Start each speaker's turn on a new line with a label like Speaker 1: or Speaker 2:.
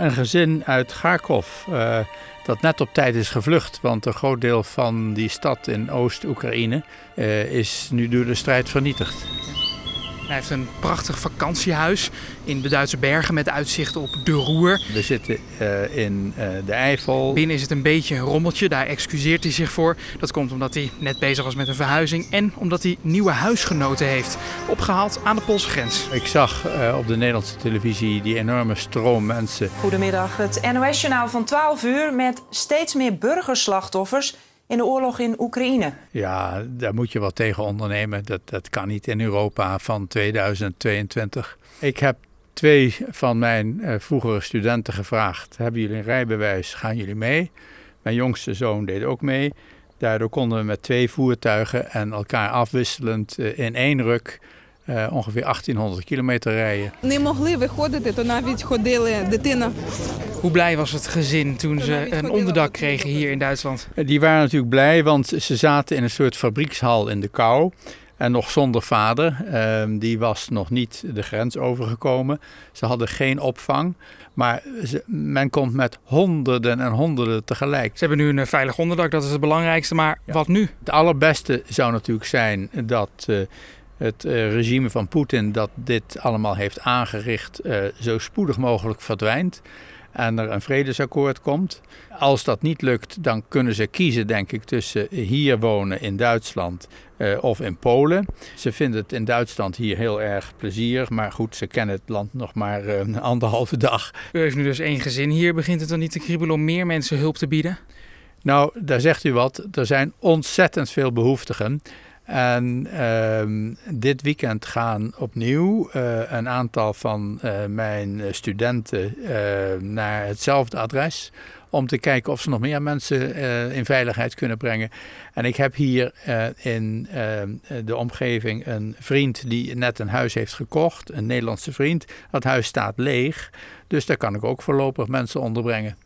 Speaker 1: Een gezin uit Kharkov uh, dat net op tijd is gevlucht, want een groot deel van die stad in Oost-Oekraïne uh, is nu door de strijd vernietigd.
Speaker 2: Hij heeft een prachtig vakantiehuis in de Duitse bergen met uitzicht op de Roer.
Speaker 1: We zitten uh, in uh, de Eifel.
Speaker 2: Binnen is het een beetje een rommeltje, daar excuseert hij zich voor. Dat komt omdat hij net bezig was met een verhuizing en omdat hij nieuwe huisgenoten heeft opgehaald aan de Poolse grens.
Speaker 1: Ik zag uh, op de Nederlandse televisie die enorme stroom mensen.
Speaker 3: Goedemiddag, het NOS-journaal van 12 uur met steeds meer burgerslachtoffers in de oorlog in Oekraïne.
Speaker 1: Ja, daar moet je wat tegen ondernemen. Dat, dat kan niet in Europa van 2022. Ik heb twee van mijn uh, vroegere studenten gevraagd: Hebben jullie een rijbewijs? Gaan jullie mee? Mijn jongste zoon deed ook mee. Daardoor konden we met twee voertuigen en elkaar afwisselend uh, in één ruk uh, ongeveer 1800 kilometer rijden.
Speaker 4: Не могли виходити, то навіть ходили дитина.
Speaker 2: hoe blij was het gezin toen ze een onderdak kregen hier in Duitsland?
Speaker 1: Die waren natuurlijk blij, want ze zaten in een soort fabriekshal in de kou. En nog zonder vader. Uh, die was nog niet de grens overgekomen. Ze hadden geen opvang. Maar ze, men komt met honderden en honderden tegelijk.
Speaker 2: Ze hebben nu een veilig onderdak, dat is het belangrijkste. Maar ja. wat nu?
Speaker 1: Het allerbeste zou natuurlijk zijn dat. Uh, het uh, regime van Poetin dat dit allemaal heeft aangericht uh, zo spoedig mogelijk verdwijnt en er een vredesakkoord komt. Als dat niet lukt, dan kunnen ze kiezen, denk ik, tussen hier wonen in Duitsland uh, of in Polen. Ze vinden het in Duitsland hier heel erg plezierig, maar goed, ze kennen het land nog maar een anderhalve dag.
Speaker 2: U heeft nu dus één gezin hier. Begint het dan niet te kriebelen om meer mensen hulp te bieden?
Speaker 1: Nou, daar zegt u wat. Er zijn ontzettend veel behoeftigen. En uh, dit weekend gaan opnieuw uh, een aantal van uh, mijn studenten naar hetzelfde adres. Om te kijken of ze nog meer mensen in veiligheid kunnen brengen. En ik heb hier in de omgeving een vriend die net een huis heeft gekocht. Een Nederlandse vriend. Dat huis staat leeg. Dus daar kan ik ook voorlopig mensen onderbrengen.